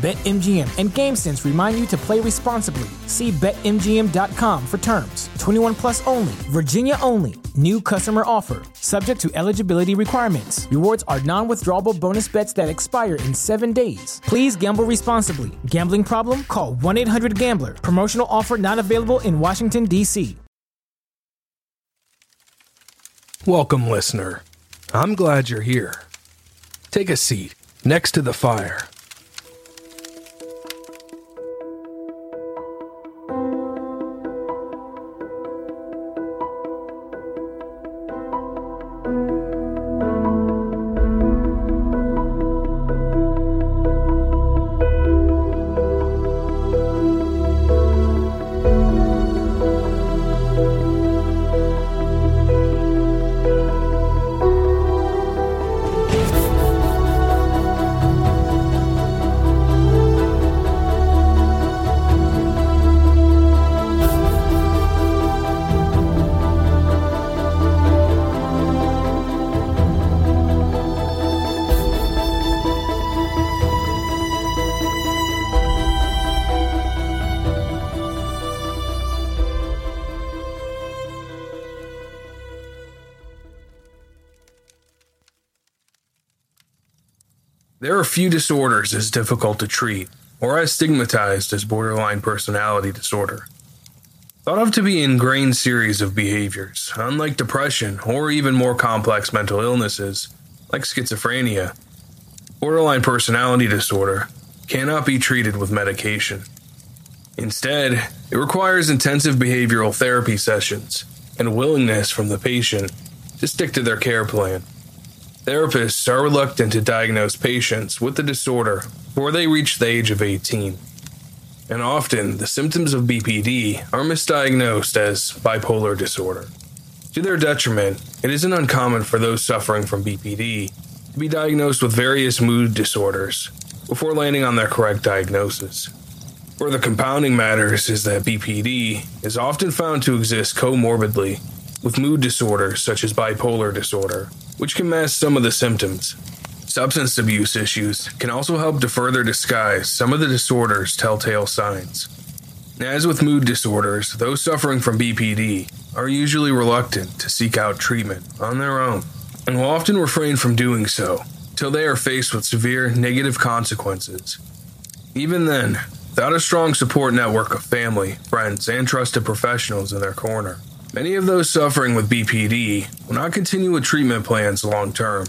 BetMGM and GameSense remind you to play responsibly. See BetMGM.com for terms. 21 plus only, Virginia only. New customer offer, subject to eligibility requirements. Rewards are non withdrawable bonus bets that expire in seven days. Please gamble responsibly. Gambling problem? Call 1 800 Gambler. Promotional offer not available in Washington, D.C. Welcome, listener. I'm glad you're here. Take a seat next to the fire. Few disorders as difficult to treat or as stigmatized as borderline personality disorder. Thought of to be ingrained series of behaviors, unlike depression or even more complex mental illnesses like schizophrenia, borderline personality disorder cannot be treated with medication. Instead, it requires intensive behavioral therapy sessions and willingness from the patient to stick to their care plan. Therapists are reluctant to diagnose patients with the disorder before they reach the age of 18. And often, the symptoms of BPD are misdiagnosed as bipolar disorder. To their detriment, it isn't uncommon for those suffering from BPD to be diagnosed with various mood disorders before landing on their correct diagnosis. Further compounding matters is that BPD is often found to exist comorbidly with mood disorders such as bipolar disorder, which can mask some of the symptoms. Substance abuse issues can also help to further disguise some of the disorder's telltale signs. As with mood disorders, those suffering from BPD are usually reluctant to seek out treatment on their own and will often refrain from doing so till they are faced with severe negative consequences. Even then, without a strong support network of family, friends, and trusted professionals in their corner, Many of those suffering with BPD will not continue with treatment plans long term.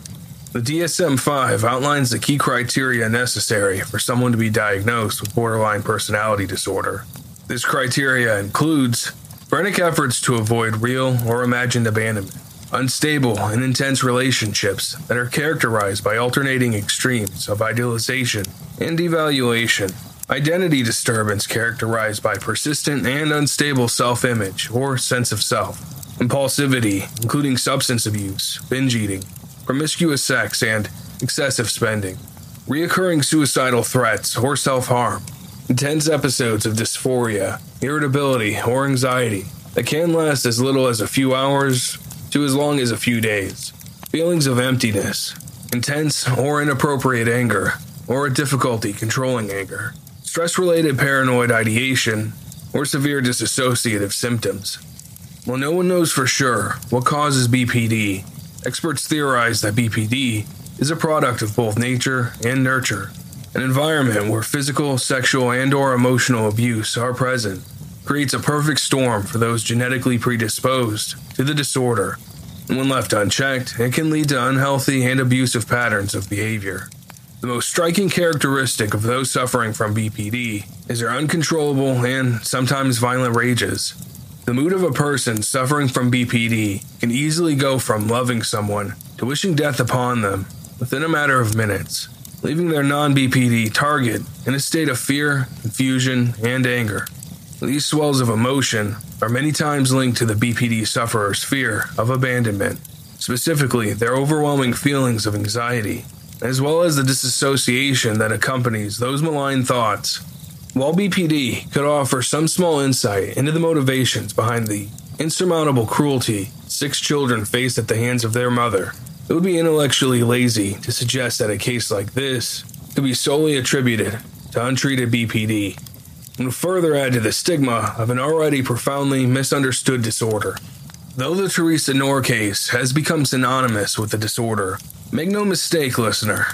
The DSM 5 outlines the key criteria necessary for someone to be diagnosed with borderline personality disorder. This criteria includes frantic efforts to avoid real or imagined abandonment, unstable and intense relationships that are characterized by alternating extremes of idealization and devaluation, Identity disturbance characterized by persistent and unstable self image or sense of self. Impulsivity, including substance abuse, binge eating, promiscuous sex, and excessive spending. Reoccurring suicidal threats or self harm. Intense episodes of dysphoria, irritability, or anxiety that can last as little as a few hours to as long as a few days. Feelings of emptiness, intense or inappropriate anger, or a difficulty controlling anger stress related paranoid ideation, or severe dissociative symptoms. While no one knows for sure what causes BPD, experts theorize that BPD is a product of both nature and nurture. An environment where physical, sexual, and or emotional abuse are present creates a perfect storm for those genetically predisposed to the disorder. When left unchecked, it can lead to unhealthy and abusive patterns of behavior. The most striking characteristic of those suffering from BPD is their uncontrollable and sometimes violent rages. The mood of a person suffering from BPD can easily go from loving someone to wishing death upon them within a matter of minutes, leaving their non BPD target in a state of fear, confusion, and anger. These swells of emotion are many times linked to the BPD sufferer's fear of abandonment, specifically their overwhelming feelings of anxiety, as well as the disassociation that accompanies those malign thoughts. While BPD could offer some small insight into the motivations behind the insurmountable cruelty six children faced at the hands of their mother, it would be intellectually lazy to suggest that a case like this could be solely attributed to untreated BPD and further add to the stigma of an already profoundly misunderstood disorder. Though the Theresa Knorr case has become synonymous with the disorder, make no mistake, listener,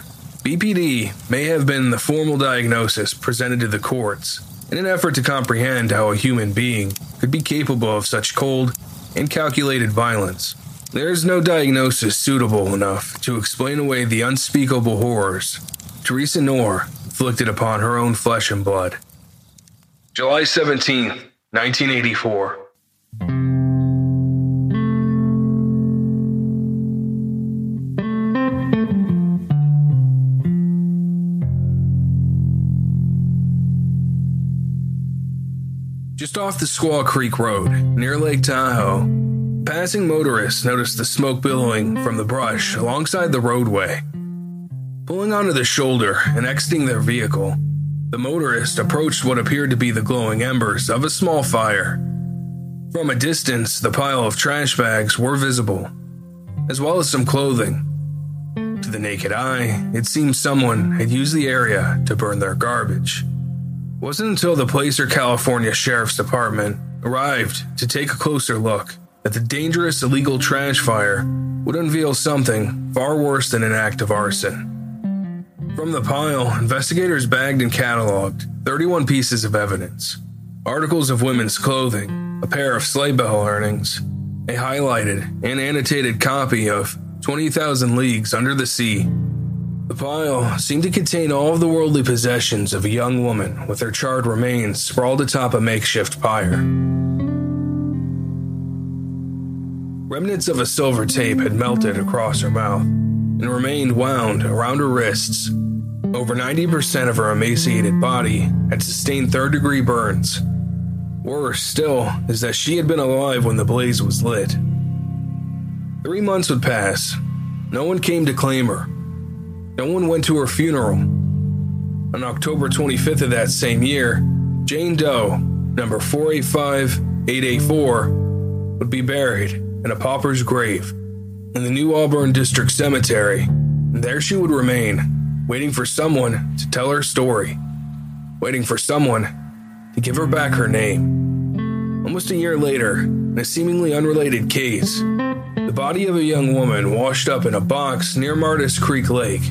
BPD may have been the formal diagnosis presented to the courts in an effort to comprehend how a human being could be capable of such cold and calculated violence. There is no diagnosis suitable enough to explain away the unspeakable horrors Theresa Knorr inflicted upon her own flesh and blood. July 17, 1984. Just off the Squaw Creek Road, near Lake Tahoe, passing motorists noticed the smoke billowing from the brush alongside the roadway. Pulling onto the shoulder and exiting their vehicle, the motorist approached what appeared to be the glowing embers of a small fire. From a distance, the pile of trash bags were visible, as well as some clothing. To the naked eye, it seemed someone had used the area to burn their garbage. Wasn't until the Placer, California Sheriff's Department arrived to take a closer look that the dangerous illegal trash fire would unveil something far worse than an act of arson. From the pile, investigators bagged and cataloged 31 pieces of evidence articles of women's clothing, a pair of sleigh bell earrings, a highlighted and annotated copy of 20,000 Leagues Under the Sea. The pile seemed to contain all of the worldly possessions of a young woman with her charred remains sprawled atop a makeshift pyre. Remnants of a silver tape had melted across her mouth and remained wound around her wrists over 90% of her emaciated body had sustained third degree burns. Worse still is that she had been alive when the blaze was lit. Three months would pass. No one came to claim her. No one went to her funeral. On October 25th of that same year, Jane Doe, number 485884, would be buried in a pauper's grave in the New Auburn District Cemetery, and there she would remain waiting for someone to tell her story, waiting for someone to give her back her name. Almost a year later, in a seemingly unrelated case, the body of a young woman washed up in a box near Martis Creek Lake.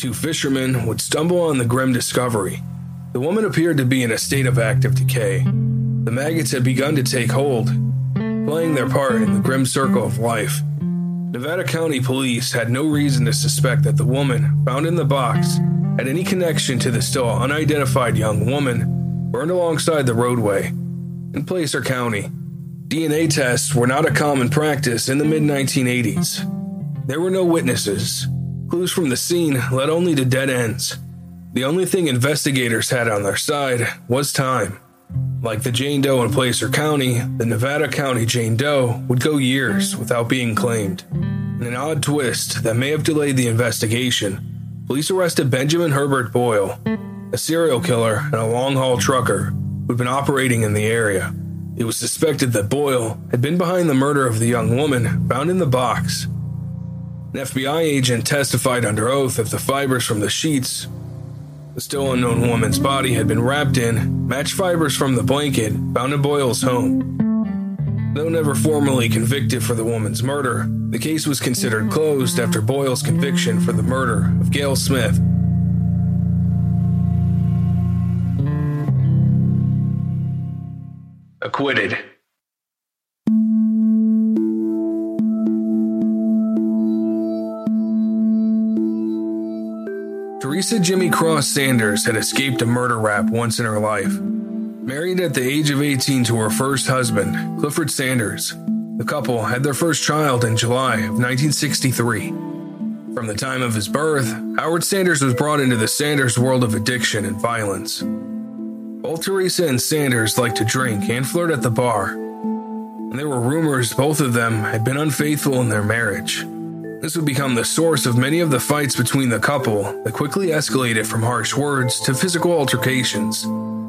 Two fishermen would stumble on the grim discovery. The woman appeared to be in a state of active decay. The maggots had begun to take hold, playing their part in the grim circle of life. Nevada County Police had no reason to suspect that the woman found in the box had any connection to the still unidentified young woman burned alongside the roadway in Placer County. DNA tests were not a common practice in the mid 1980s. There were no witnesses. Clues from the scene led only to dead ends. The only thing investigators had on their side was time. Like the Jane Doe in Placer County, the Nevada County Jane Doe would go years without being claimed. In an odd twist that may have delayed the investigation, police arrested Benjamin Herbert Boyle, a serial killer and a long haul trucker who'd been operating in the area. It was suspected that Boyle had been behind the murder of the young woman found in the box. An FBI agent testified under oath that the fibers from the sheets the still unknown woman's body had been wrapped in match fibers from the blanket found in Boyle's home. Though never formally convicted for the woman's murder, the case was considered closed after Boyle's conviction for the murder of Gail Smith. Acquitted. Theresa Jimmy Cross Sanders had escaped a murder rap once in her life. Married at the age of 18 to her first husband, Clifford Sanders, the couple had their first child in July of 1963. From the time of his birth, Howard Sanders was brought into the Sanders world of addiction and violence. Both Theresa and Sanders liked to drink and flirt at the bar. And there were rumors both of them had been unfaithful in their marriage. This would become the source of many of the fights between the couple that quickly escalated from harsh words to physical altercations.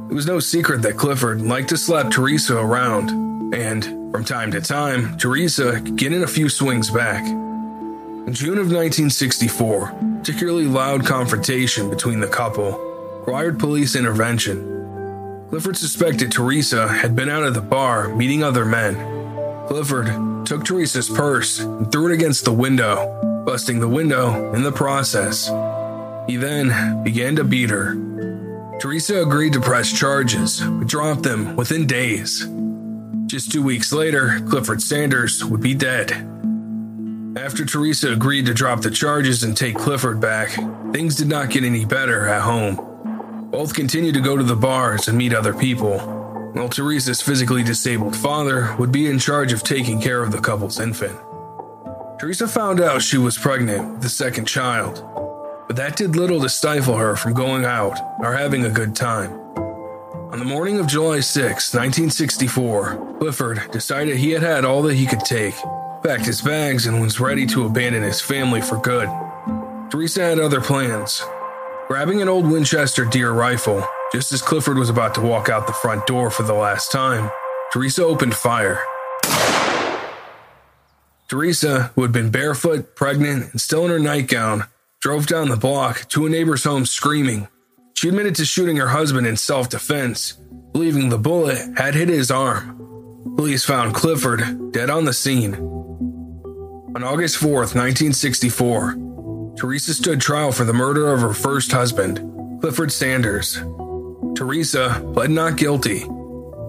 It was no secret that Clifford liked to slap Theresa around, and from time to time, Theresa could get in a few swings back. In June of 1964, particularly loud confrontation between the couple required police intervention. Clifford suspected Theresa had been out at the bar meeting other men. Clifford took Theresa's purse and threw it against the window, busting the window in the process. He then began to beat her. Theresa agreed to press charges, but dropped them within days. Just two weeks later, Clifford Sanders would be dead. After Theresa agreed to drop the charges and take Clifford back, things did not get any better at home. Both continued to go to the bars and meet other people, while Theresa's physically disabled father would be in charge of taking care of the couple's infant. Theresa found out she was pregnant with a second child, but that did little to stifle her from going out or having a good time. On the morning of July 6, 1964, Clifford decided he had had all that he could take, packed his bags, and was ready to abandon his family for good. Theresa had other plans, Grabbing an old Winchester deer rifle, just as Clifford was about to walk out the front door for the last time, Theresa opened fire. Theresa, who had been barefoot, pregnant, and still in her nightgown, drove down the block to a neighbor's home screaming. She admitted to shooting her husband in self defense, believing the bullet had hit his arm. Police found Clifford dead on the scene. On August 4th, 1964, Theresa stood trial for the murder of her first husband, Clifford Sanders. Theresa pled not guilty.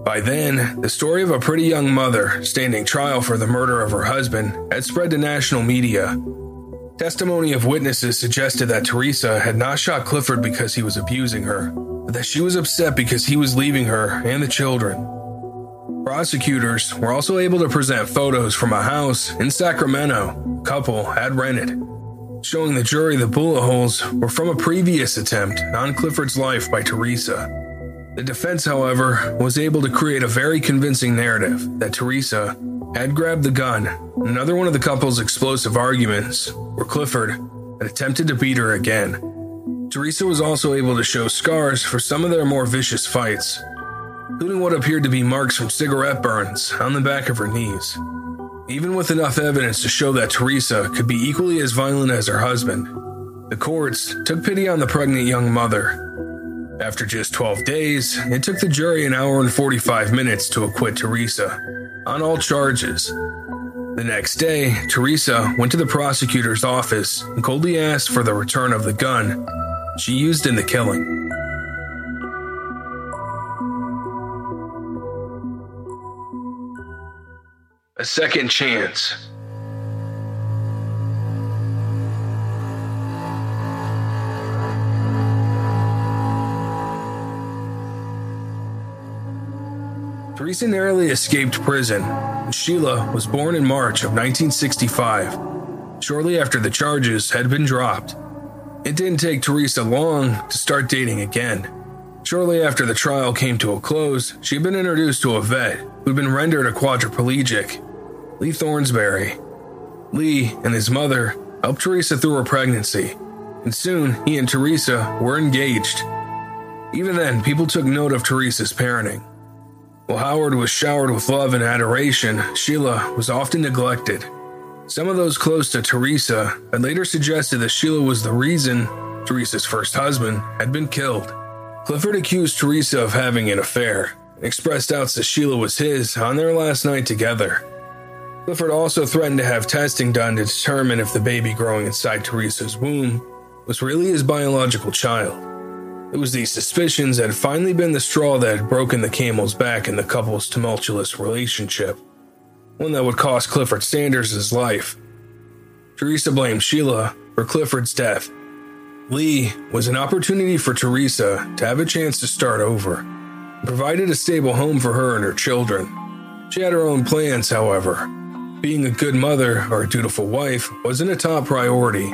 By then, the story of a pretty young mother standing trial for the murder of her husband had spread to national media. Testimony of witnesses suggested that Theresa had not shot Clifford because he was abusing her, but that she was upset because he was leaving her and the children. Prosecutors were also able to present photos from a house in Sacramento a couple had rented showing the jury the bullet holes were from a previous attempt on Clifford's life by Theresa. The defense, however, was able to create a very convincing narrative that Theresa had grabbed the gun, another one of the couple's explosive arguments, where Clifford had attempted to beat her again. Theresa was also able to show scars for some of their more vicious fights, including what appeared to be marks from cigarette burns on the back of her knees. Even with enough evidence to show that Theresa could be equally as violent as her husband, the courts took pity on the pregnant young mother. After just 12 days, it took the jury an hour and 45 minutes to acquit Theresa on all charges. The next day, Theresa went to the prosecutor's office and coldly asked for the return of the gun she used in the killing. A second chance. Theresa narrowly escaped prison. Sheila was born in March of 1965, shortly after the charges had been dropped. It didn't take Theresa long to start dating again. Shortly after the trial came to a close, she had been introduced to a vet who'd been rendered a quadriplegic Lee Thornsberry. Lee and his mother helped Theresa through her pregnancy, and soon he and Theresa were engaged. Even then, people took note of Theresa's parenting. While Howard was showered with love and adoration, Sheila was often neglected. Some of those close to Theresa had later suggested that Sheila was the reason Theresa's first husband had been killed. Clifford accused Theresa of having an affair and expressed doubts that Sheila was his on their last night together. Clifford also threatened to have testing done to determine if the baby growing inside Theresa's womb was really his biological child. It was these suspicions that had finally been the straw that had broken the camel's back in the couple's tumultuous relationship, one that would cost Clifford Sanders his life. Theresa blamed Sheila for Clifford's death. Lee was an opportunity for Theresa to have a chance to start over. provided a stable home for her and her children. She had her own plans, however. Being a good mother or a dutiful wife wasn't a top priority.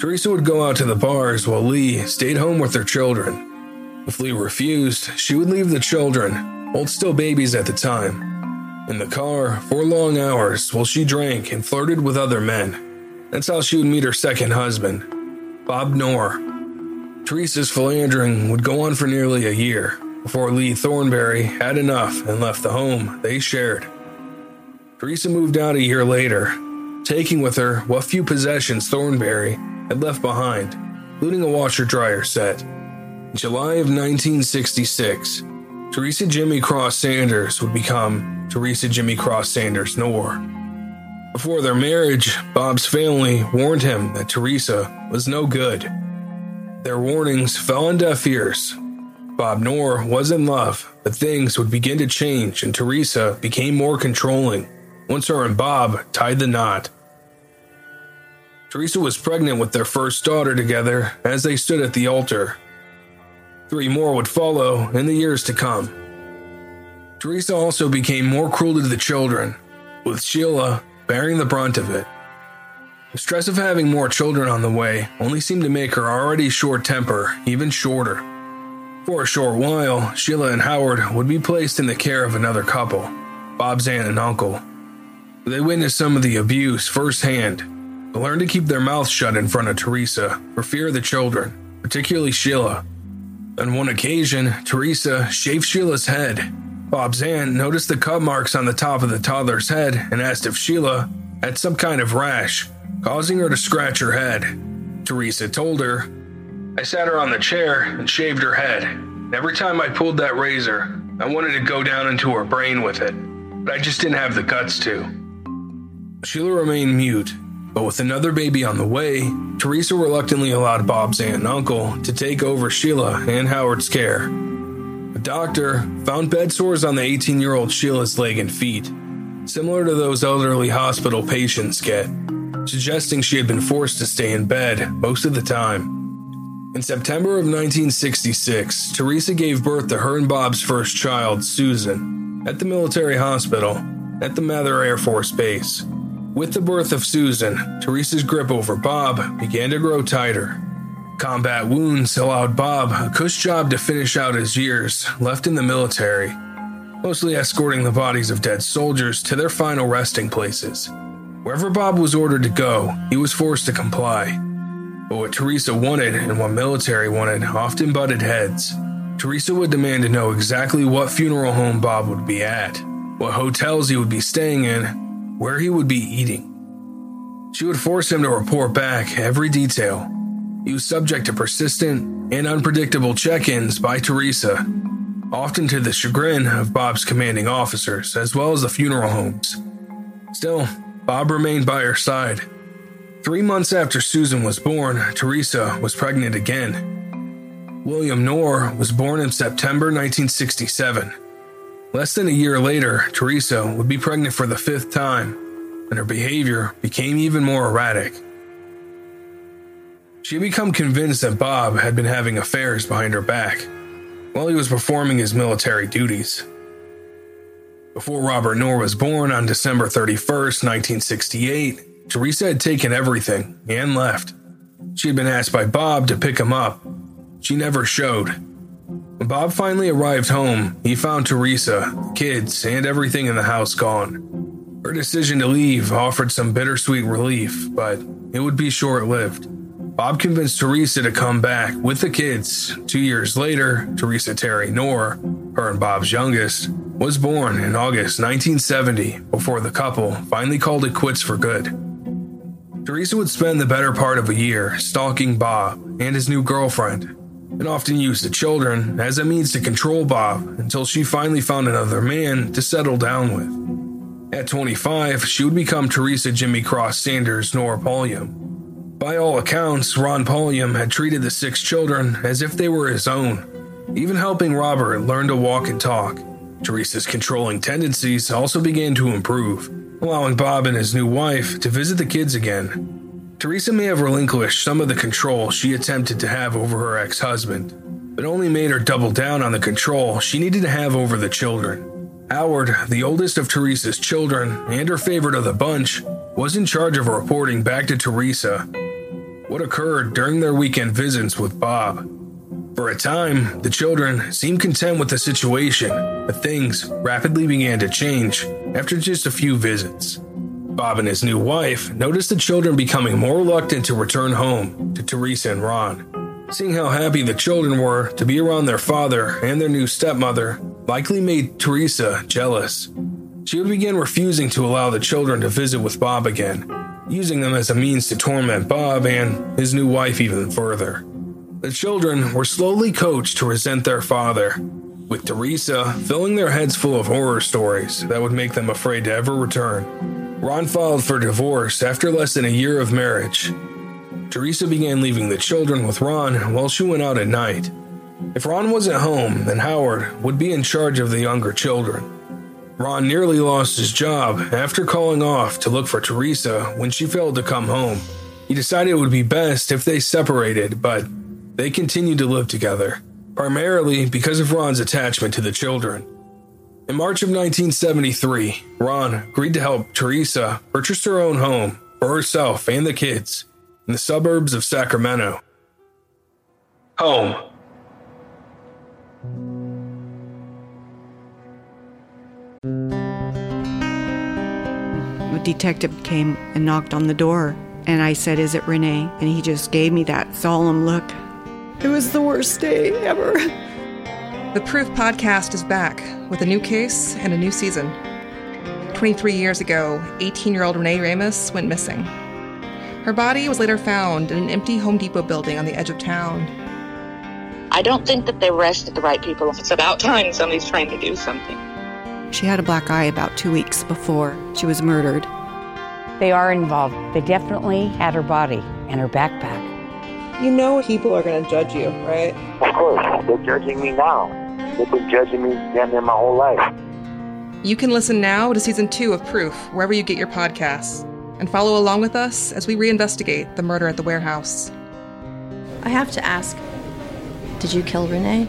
Theresa would go out to the bars while Lee stayed home with their children. If Lee refused, she would leave the children, both still babies at the time, in the car for long hours while she drank and flirted with other men. That's how she would meet her second husband, Bob Knorr. Theresa's philandering would go on for nearly a year before Lee Thornberry had enough and left the home they shared. Theresa moved out a year later, taking with her what few possessions Thornberry had left behind, including a washer dryer set. In July of 1966, Theresa Jimmy Cross Sanders would become Theresa Jimmy Cross Sanders Knorr. Before their marriage, Bob's family warned him that Theresa was no good. Their warnings fell on deaf ears. Bob Knorr was in love, but things would begin to change and Theresa became more controlling once her and Bob tied the knot. Theresa was pregnant with their first daughter together as they stood at the altar Three more would follow in the years to come. Theresa also became more cruel to the children, with Sheila bearing the brunt of it. The stress of having more children on the way only seemed to make her already short temper even shorter. For a short while, Sheila and Howard would be placed in the care of another couple, Bob's aunt and uncle. They witnessed some of the abuse firsthand, but learned to keep their mouths shut in front of Theresa for fear of the children, particularly Sheila. On one occasion, Theresa shaved Sheila's head. Bob's aunt noticed the cut marks on the top of the toddler's head and asked if Sheila had some kind of rash, causing her to scratch her head. Theresa told her, I sat her on the chair and shaved her head. Every time I pulled that razor, I wanted to go down into her brain with it, but I just didn't have the guts to. Sheila remained mute but with another baby on the way, Theresa reluctantly allowed Bob's aunt and uncle to take over Sheila and Howard's care. A doctor found bed sores on the 18 year old Sheila's leg and feet, similar to those elderly hospital patients get, suggesting she had been forced to stay in bed most of the time. In September of 1966, Theresa gave birth to her and Bob's first child, Susan, at the military hospital at the Mather Air Force Base. With the birth of Susan, Theresa's grip over Bob began to grow tighter. Combat wounds allowed Bob a cush job to finish out his years left in the military, mostly escorting the bodies of dead soldiers to their final resting places. Wherever Bob was ordered to go, he was forced to comply. But what Theresa wanted and what military wanted often butted heads. Theresa would demand to know exactly what funeral home Bob would be at, what hotels he would be staying in, where he would be eating. She would force him to report back every detail. He was subject to persistent and unpredictable check ins by Theresa, often to the chagrin of Bob's commanding officers, as well as the funeral homes. Still, Bob remained by her side. Three months after Susan was born, Theresa was pregnant again. William Knorr was born in September 1967. Less than a year later, Theresa would be pregnant for the fifth time, and her behavior became even more erratic. She had become convinced that Bob had been having affairs behind her back while he was performing his military duties. Before Robert Knorr was born on December 31st, 1968, Theresa had taken everything and left. She had been asked by Bob to pick him up. She never showed, when Bob finally arrived home, he found Theresa, kids, and everything in the house gone. Her decision to leave offered some bittersweet relief, but it would be short lived. Bob convinced Theresa to come back with the kids. Two years later, Theresa Terry Knorr, her and Bob's youngest, was born in August 1970 before the couple finally called it quits for good. Theresa would spend the better part of a year stalking Bob and his new girlfriend, and often used the children as a means to control Bob until she finally found another man to settle down with. At 25, she would become Theresa Jimmy Cross Sanders Knorr Pulliam. By all accounts, Ron Pulliam had treated the six children as if they were his own, even helping Robert learn to walk and talk. Theresa's controlling tendencies also began to improve, allowing Bob and his new wife to visit the kids again Theresa may have relinquished some of the control she attempted to have over her ex husband. but only made her double down on the control she needed to have over the children. Howard, the oldest of Theresa's children and her favorite of the bunch, was in charge of reporting back to Theresa what occurred during their weekend visits with Bob. For a time, the children seemed content with the situation, but things rapidly began to change after just a few visits. Bob and his new wife noticed the children becoming more reluctant to return home to Theresa and Ron. Seeing how happy the children were to be around their father and their new stepmother likely made Theresa jealous. She would begin refusing to allow the children to visit with Bob again, using them as a means to torment Bob and his new wife even further. The children were slowly coached to resent their father, with Theresa filling their heads full of horror stories that would make them afraid to ever return. Ron filed for divorce after less than a year of marriage. Theresa began leaving the children with Ron while she went out at night. If Ron wasn't home, then Howard would be in charge of the younger children. Ron nearly lost his job after calling off to look for Theresa when she failed to come home. He decided it would be best if they separated, but they continued to live together, primarily because of Ron's attachment to the children. In March of 1973, Ron agreed to help Theresa purchase her own home for herself and the kids in the suburbs of Sacramento. Home. A detective came and knocked on the door, and I said, Is it Renee? And he just gave me that solemn look. It was the worst day ever. The Proof podcast is back with a new case and a new season. 23 years ago, 18 year old Renee Ramos went missing. Her body was later found in an empty Home Depot building on the edge of town. I don't think that they arrested the right people. It's about time somebody's trying to do something. She had a black eye about two weeks before she was murdered. They are involved. They definitely had her body and her backpack. You know people are going to judge you, right? Of course. They're judging me now. They've been judging me damn near my whole life. You can listen now to season two of Proof wherever you get your podcasts and follow along with us as we reinvestigate the murder at the warehouse. I have to ask Did you kill Renee?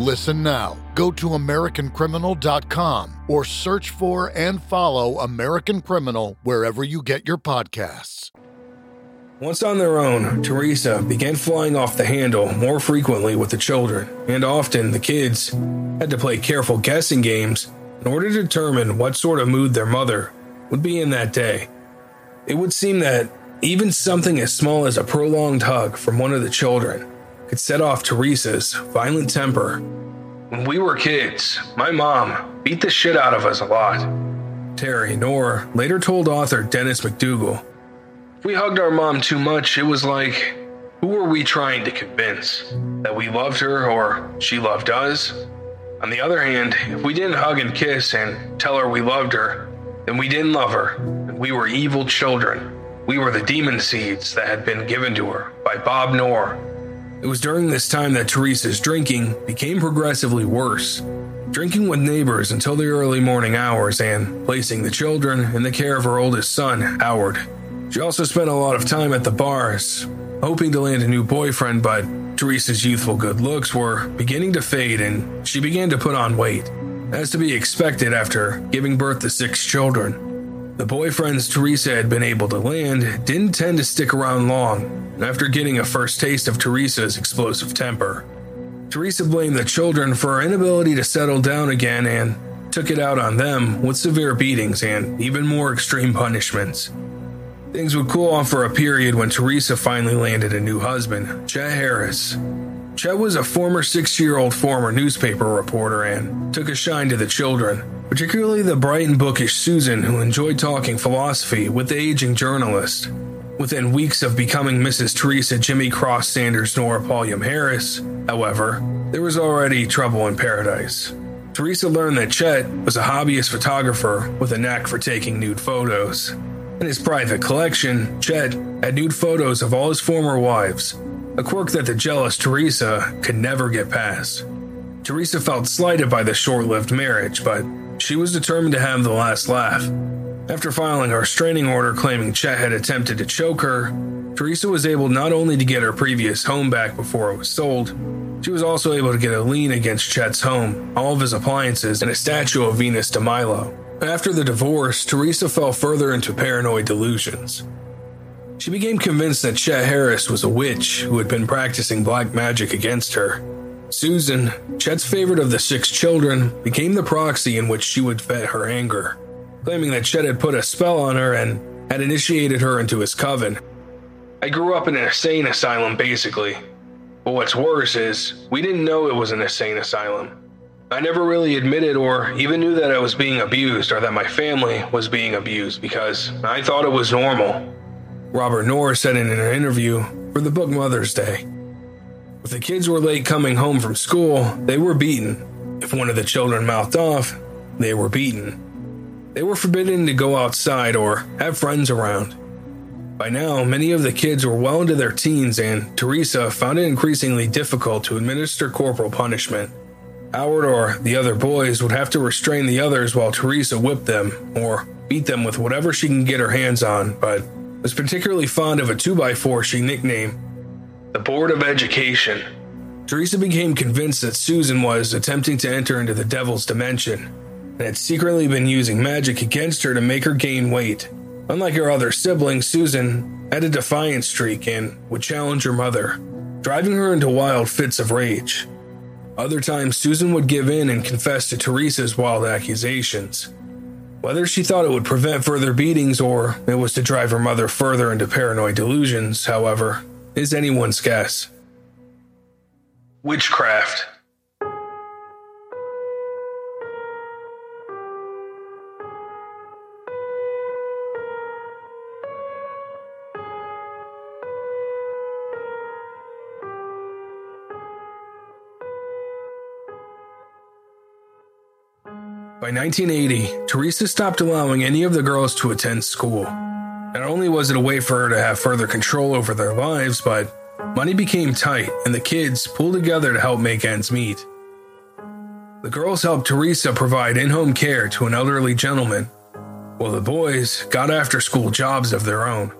Listen now. Go to AmericanCriminal.com or search for and follow American Criminal wherever you get your podcasts. Once on their own, Theresa began flying off the handle more frequently with the children, and often the kids had to play careful guessing games in order to determine what sort of mood their mother would be in that day. It would seem that even something as small as a prolonged hug from one of the children could set off Theresa's violent temper. When we were kids, my mom beat the shit out of us a lot. Terry Knorr later told author Dennis McDougal if we hugged our mom too much, it was like, who were we trying to convince? That we loved her or she loved us? On the other hand, if we didn't hug and kiss and tell her we loved her, then we didn't love her, and we were evil children. We were the demon seeds that had been given to her by Bob Knorr. It was during this time that Theresa's drinking became progressively worse, drinking with neighbors until the early morning hours and placing the children in the care of her oldest son, Howard. She also spent a lot of time at the bars, hoping to land a new boyfriend, but Theresa's youthful good looks were beginning to fade and she began to put on weight, as to be expected after giving birth to six children. The boyfriends Theresa had been able to land didn't tend to stick around long after getting a first taste of Theresa's explosive temper. Theresa blamed the children for her inability to settle down again and took it out on them with severe beatings and even more extreme punishments. Things would cool off for a period when Theresa finally landed a new husband, Chet Harris. Chet was a former six year old former newspaper reporter and took a shine to the children, particularly the bright and bookish Susan, who enjoyed talking philosophy with the aging journalist. Within weeks of becoming Mrs. Theresa Jimmy Cross Sanders Knorr Pulliam Harris, however, there was already trouble in paradise. Theresa learned that Chet was a hobbyist photographer with a knack for taking nude photos. In his private collection, Chet had nude photos of all his former wives, a quirk that the jealous Theresa could never get past. Theresa felt slighted by the short lived marriage, but she was determined to have the last laugh. After filing a restraining order claiming Chet had attempted to choke her, Theresa was able not only to get her previous home back before it was sold, she was also able to get a lien against Chet's home, all of his appliances, and a statue of Venus de Milo. After the divorce, Theresa fell further into paranoid delusions. She became convinced that Chet Harris was a witch who had been practicing black magic against her. Susan, Chet's favorite of the six children, became the proxy in which she would vet her anger claiming that Chet had put a spell on her and had initiated her into his coven. I grew up in an insane asylum, basically. But what's worse is, we didn't know it was an insane asylum. I never really admitted or even knew that I was being abused or that my family was being abused because I thought it was normal. Robert Norris said in an interview for the book Mother's Day. If the kids were late coming home from school, they were beaten. If one of the children mouthed off, they were beaten. They were forbidden to go outside or have friends around. By now, many of the kids were well into their teens, and Theresa found it increasingly difficult to administer corporal punishment. Howard or the other boys would have to restrain the others while Teresa whipped them or beat them with whatever she can get her hands on, but was particularly fond of a 2x4 she nicknamed the Board of Education. Theresa became convinced that Susan was attempting to enter into the devil's dimension and had secretly been using magic against her to make her gain weight. Unlike her other siblings, Susan had a defiant streak and would challenge her mother, driving her into wild fits of rage. Other times, Susan would give in and confess to Theresa's wild accusations. Whether she thought it would prevent further beatings or it was to drive her mother further into paranoid delusions, however, is anyone's guess. Witchcraft. By 1980, Theresa stopped allowing any of the girls to attend school. Not only was it a way for her to have further control over their lives, but money became tight and the kids pulled together to help make ends meet. The girls helped Theresa provide in home care to an elderly gentleman, while the boys got after school jobs of their own.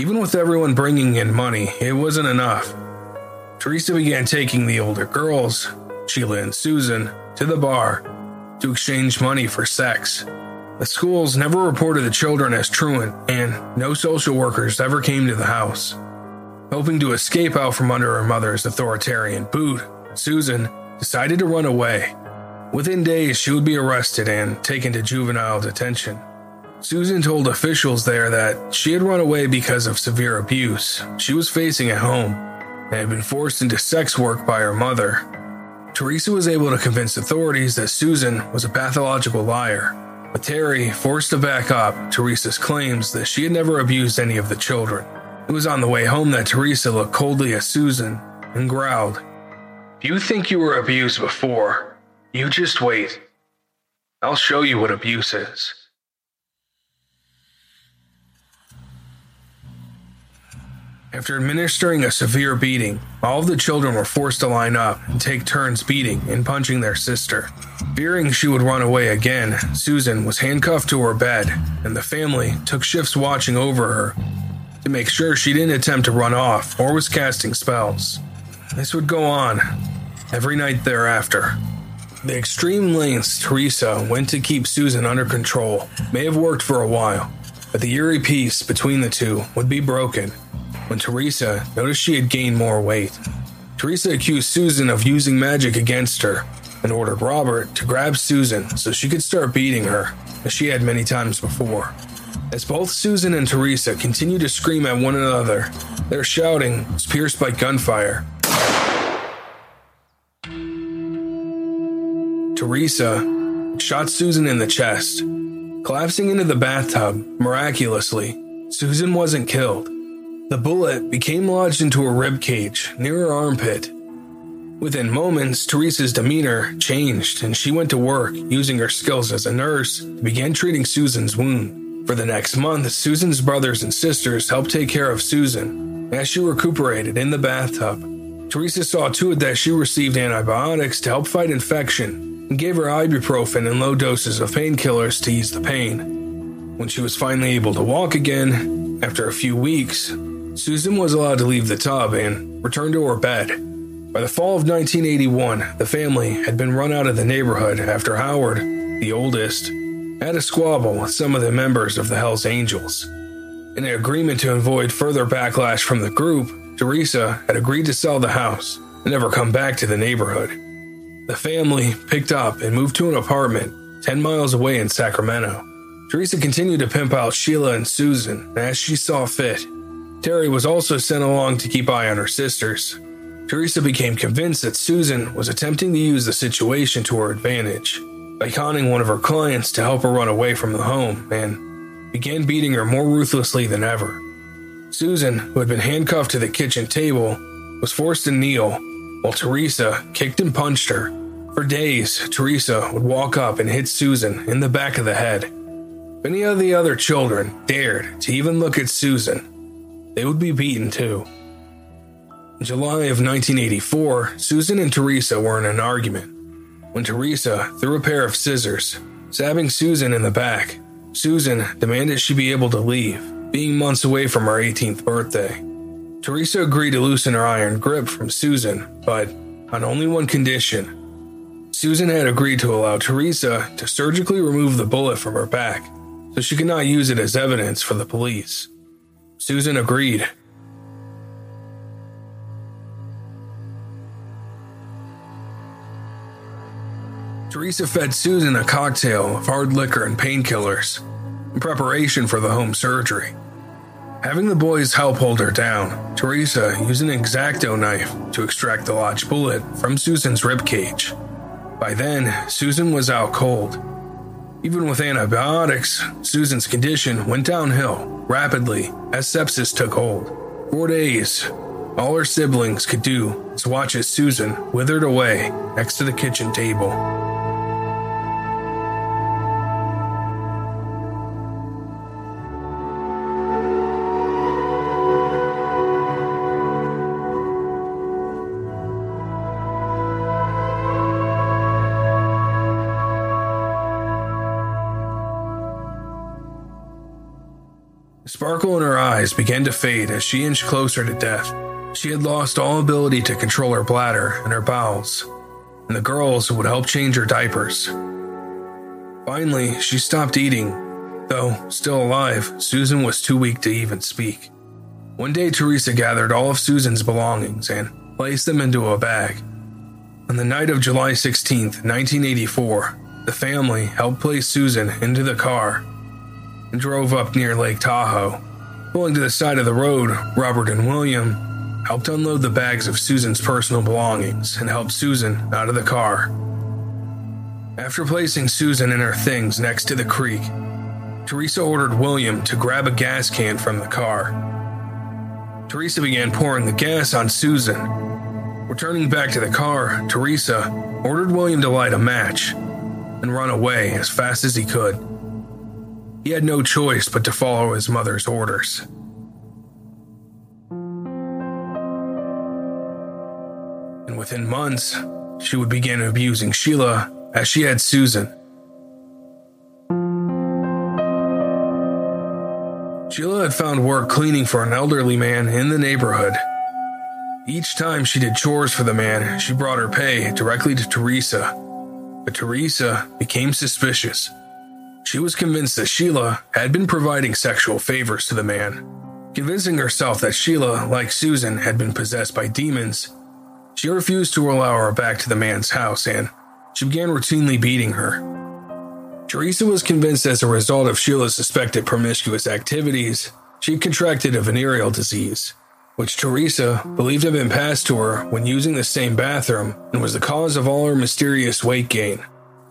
Even with everyone bringing in money, it wasn't enough. Theresa began taking the older girls, Sheila and Susan, to the bar to exchange money for sex. The schools never reported the children as truant, and no social workers ever came to the house. Hoping to escape out from under her mother's authoritarian boot, Susan decided to run away. Within days, she would be arrested and taken to juvenile detention. Susan told officials there that she had run away because of severe abuse she was facing at home and had been forced into sex work by her mother Theresa was able to convince authorities that Susan was a pathological liar, but Terry forced to back up Theresa's claims that she had never abused any of the children. It was on the way home that Theresa looked coldly at Susan and growled, If you think you were abused before, you just wait. I'll show you what abuse is. After administering a severe beating, all of the children were forced to line up and take turns beating and punching their sister. Fearing she would run away again, Susan was handcuffed to her bed, and the family took shifts watching over her to make sure she didn't attempt to run off or was casting spells. This would go on every night thereafter. The extreme lengths Theresa went to keep Susan under control may have worked for a while, but the eerie peace between the two would be broken when Theresa noticed she had gained more weight. Theresa accused Susan of using magic against her, and ordered Robert to grab Susan so she could start beating her, as she had many times before. As both Susan and Theresa continued to scream at one another, their shouting was pierced by gunfire. Teresa shot Susan in the chest. Collapsing into the bathtub, miraculously, Susan wasn't killed. The bullet became lodged into her rib cage near her armpit. Within moments, Theresa's demeanor changed and she went to work using her skills as a nurse to begin treating Susan's wound. For the next month, Susan's brothers and sisters helped take care of Susan as she recuperated in the bathtub. Theresa saw to it that she received antibiotics to help fight infection and gave her ibuprofen and low doses of painkillers to ease the pain. When she was finally able to walk again, after a few weeks, Susan was allowed to leave the tub and return to her bed. By the fall of 1981, the family had been run out of the neighborhood after Howard, the oldest, had a squabble with some of the members of the Hells Angels. In an agreement to avoid further backlash from the group, Theresa had agreed to sell the house and never come back to the neighborhood. The family picked up and moved to an apartment 10 miles away in Sacramento. Theresa continued to pimp out Sheila and Susan as she saw fit. Terry was also sent along to keep eye on her sisters. Theresa became convinced that Susan was attempting to use the situation to her advantage by conning one of her clients to help her run away from the home and began beating her more ruthlessly than ever. Susan, who had been handcuffed to the kitchen table, was forced to kneel while Theresa kicked and punched her. For days, Theresa would walk up and hit Susan in the back of the head. If any of the other children dared to even look at Susan, they would be beaten too. In July of 1984, Susan and Theresa were in an argument when Theresa threw a pair of scissors, stabbing Susan in the back. Susan demanded she be able to leave, being months away from her 18th birthday. Theresa agreed to loosen her iron grip from Susan, but on only one condition. Susan had agreed to allow Theresa to surgically remove the bullet from her back so she could not use it as evidence for the police. Susan agreed. Theresa fed Susan a cocktail of hard liquor and painkillers in preparation for the home surgery. Having the boys help hold her down, Theresa used an X-Acto knife to extract the lodged bullet from Susan's ribcage. By then, Susan was out cold. Even with antibiotics, Susan's condition went downhill rapidly as sepsis took hold. For days, all her siblings could do was watch as Susan withered away next to the kitchen table. Sparkle in her eyes began to fade as she inched closer to death. She had lost all ability to control her bladder and her bowels, and the girls would help change her diapers. Finally, she stopped eating. Though still alive, Susan was too weak to even speak. One day, Theresa gathered all of Susan's belongings and placed them into a bag. On the night of July 16, 1984, the family helped place Susan into the car and drove up near Lake Tahoe. Pulling to the side of the road, Robert and William helped unload the bags of Susan's personal belongings and helped Susan out of the car. After placing Susan and her things next to the creek, Theresa ordered William to grab a gas can from the car. Theresa began pouring the gas on Susan. Returning back to the car, Theresa ordered William to light a match and run away as fast as he could. He had no choice but to follow his mother's orders. And within months, she would begin abusing Sheila as she had Susan. Sheila had found work cleaning for an elderly man in the neighborhood. Each time she did chores for the man, she brought her pay directly to Theresa. But Theresa became suspicious. She was convinced that Sheila had been providing sexual favors to the man. Convincing herself that Sheila, like Susan, had been possessed by demons, she refused to allow her back to the man's house and she began routinely beating her. Theresa was convinced as a result of Sheila's suspected promiscuous activities, she had contracted a venereal disease, which Theresa believed had been passed to her when using the same bathroom and was the cause of all her mysterious weight gain.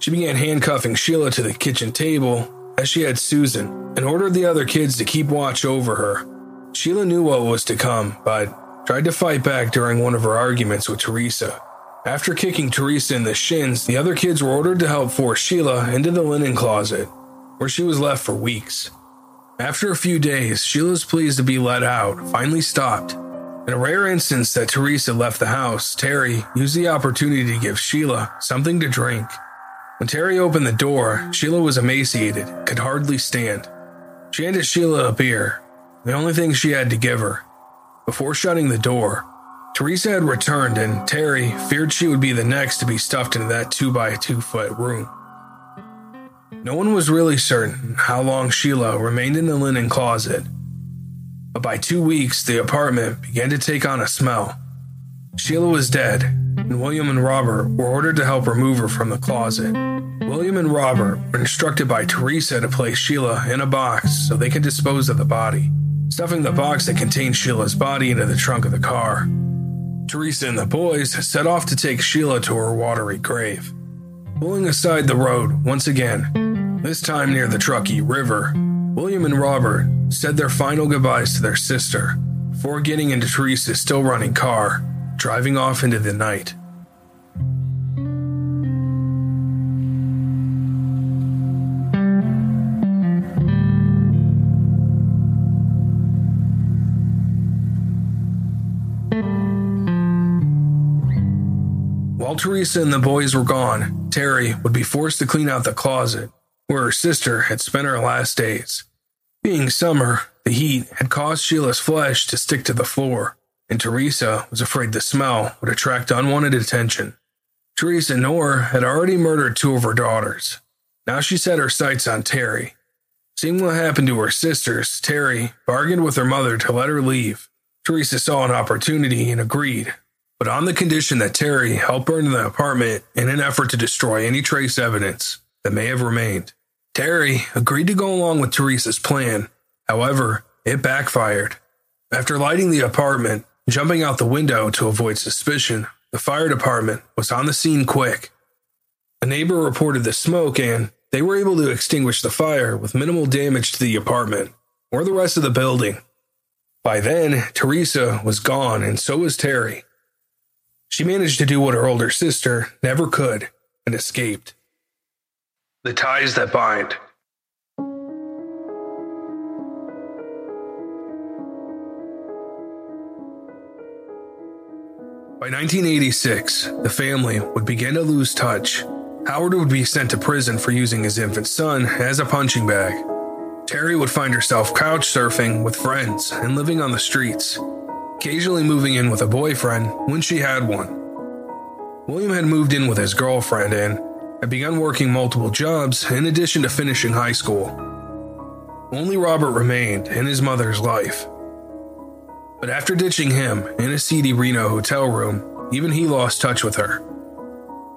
She began handcuffing Sheila to the kitchen table as she had Susan and ordered the other kids to keep watch over her. Sheila knew what was to come, but tried to fight back during one of her arguments with Theresa. After kicking Theresa in the shins, the other kids were ordered to help force Sheila into the linen closet, where she was left for weeks. After a few days, Sheila's pleas to be let out finally stopped. In a rare instance that Theresa left the house, Terry used the opportunity to give Sheila something to drink. When Terry opened the door, Sheila was emaciated, could hardly stand. She handed Sheila a beer, the only thing she had to give her. Before shutting the door, Theresa had returned, and Terry feared she would be the next to be stuffed into that 2 by 2 foot room. No one was really certain how long Sheila remained in the linen closet, but by two weeks, the apartment began to take on a smell. Sheila was dead, and William and Robert were ordered to help remove her from the closet. William and Robert were instructed by Theresa to place Sheila in a box so they could dispose of the body, stuffing the box that contained Sheila's body into the trunk of the car. Theresa and the boys set off to take Sheila to her watery grave. Pulling aside the road once again, this time near the Truckee River, William and Robert said their final goodbyes to their sister before getting into Theresa's still running car, driving off into the night. While Theresa and the boys were gone, Terry would be forced to clean out the closet where her sister had spent her last days. Being summer, the heat had caused Sheila's flesh to stick to the floor, and Theresa was afraid the smell would attract unwanted attention. Theresa Knorr had already murdered two of her daughters. Now she set her sights on Terry. Seeing what happened to her sisters, Terry bargained with her mother to let her leave. Theresa saw an opportunity and agreed, but on the condition that Terry help burn the apartment in an effort to destroy any trace evidence that may have remained. Terry agreed to go along with Theresa's plan. However, it backfired. After lighting the apartment, jumping out the window to avoid suspicion, the fire department was on the scene quick. A neighbor reported the smoke and they were able to extinguish the fire with minimal damage to the apartment or the rest of the building. By then, Theresa was gone and so was Terry. She managed to do what her older sister never could and escaped. The ties that bind. By 1986, the family would begin to lose touch. Howard would be sent to prison for using his infant son as a punching bag. Terry would find herself couch surfing with friends and living on the streets, occasionally moving in with a boyfriend when she had one. William had moved in with his girlfriend and had begun working multiple jobs in addition to finishing high school. Only Robert remained in his mother's life. But after ditching him in a seedy Reno hotel room, even he lost touch with her.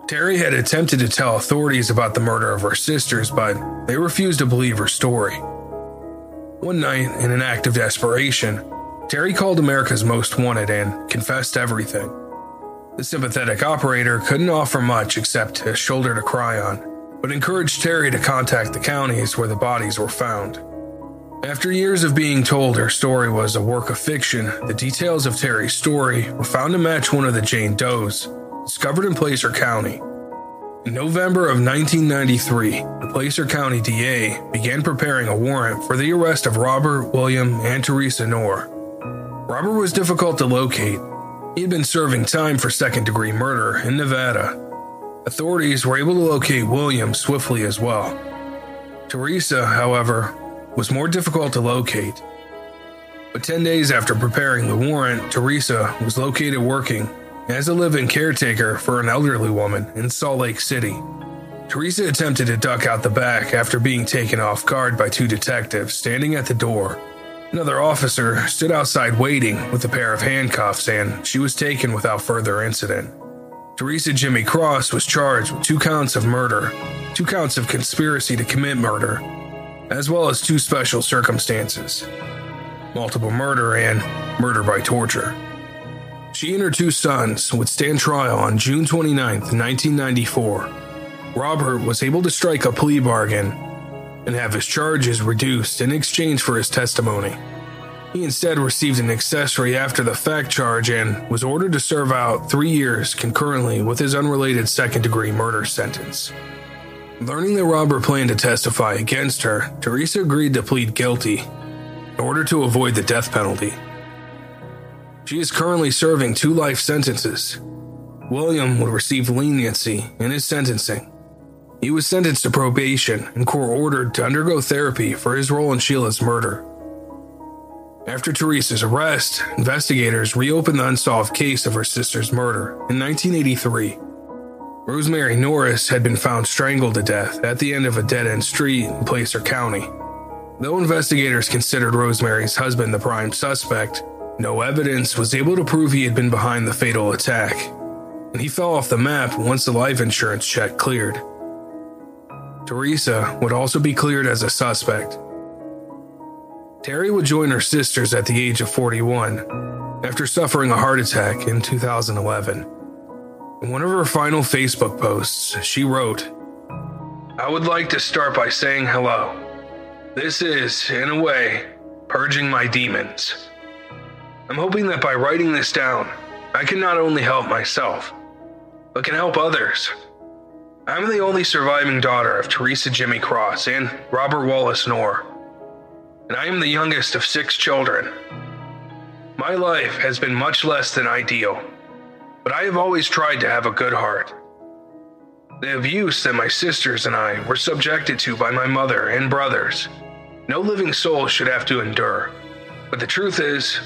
Terry had attempted to tell authorities about the murder of her sisters, but they refused to believe her story. One night, in an act of desperation, Terry called America's Most Wanted and confessed everything. The sympathetic operator couldn't offer much except a shoulder to cry on, but encouraged Terry to contact the counties where the bodies were found. After years of being told her story was a work of fiction, the details of Terry's story were found to match one of the Jane Does discovered in Placer County. In November of 1993, the Placer County DA began preparing a warrant for the arrest of Robert, William, and Theresa Knorr. Robert was difficult to locate. He had been serving time for second degree murder in Nevada. Authorities were able to locate William swiftly as well. Theresa, however, was more difficult to locate. But 10 days after preparing the warrant, Theresa was located working as a live in caretaker for an elderly woman in Salt Lake City. Theresa attempted to duck out the back after being taken off guard by two detectives standing at the door. Another officer stood outside waiting with a pair of handcuffs, and she was taken without further incident. Theresa Jimmie Cross was charged with two counts of murder, two counts of conspiracy to commit murder, as well as two special circumstances multiple murder and murder by torture. She and her two sons would stand trial on June 29, 1994. Robert was able to strike a plea bargain and have his charges reduced in exchange for his testimony. He instead received an accessory after the fact charge and was ordered to serve out three years concurrently with his unrelated second degree murder sentence. Learning that Robert planned to testify against her, Theresa agreed to plead guilty in order to avoid the death penalty. She is currently serving two life sentences. William would receive leniency in his sentencing. He was sentenced to probation and court ordered to undergo therapy for his role in Sheila's murder. After Theresa's arrest, investigators reopened the unsolved case of her sister's murder in 1983. Rosemary Norris had been found strangled to death at the end of a dead end street in Placer County. Though investigators considered Rosemary's husband the prime suspect, no evidence was able to prove he had been behind the fatal attack, and he fell off the map once the life insurance check cleared. Theresa would also be cleared as a suspect. Terry would join her sisters at the age of 41 after suffering a heart attack in 2011. One of her final Facebook posts, she wrote, I would like to start by saying hello. This is, in a way, purging my demons. I'm hoping that by writing this down, I can not only help myself, but can help others. I'm the only surviving daughter of Theresa Jimmie Cross and Robert Wallace Knorr, and I am the youngest of six children. My life has been much less than ideal, but I have always tried to have a good heart. The abuse that my sisters and I were subjected to by my mother and brothers, no living soul should have to endure. But the truth is,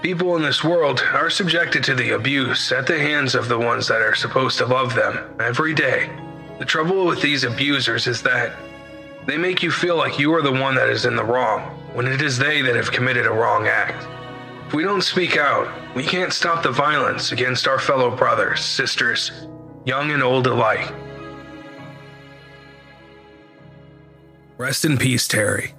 people in this world are subjected to the abuse at the hands of the ones that are supposed to love them every day. The trouble with these abusers is that they make you feel like you are the one that is in the wrong, when it is they that have committed a wrong act. If we don't speak out, we can't stop the violence against our fellow brothers, sisters, young and old alike. Rest in peace, Terry.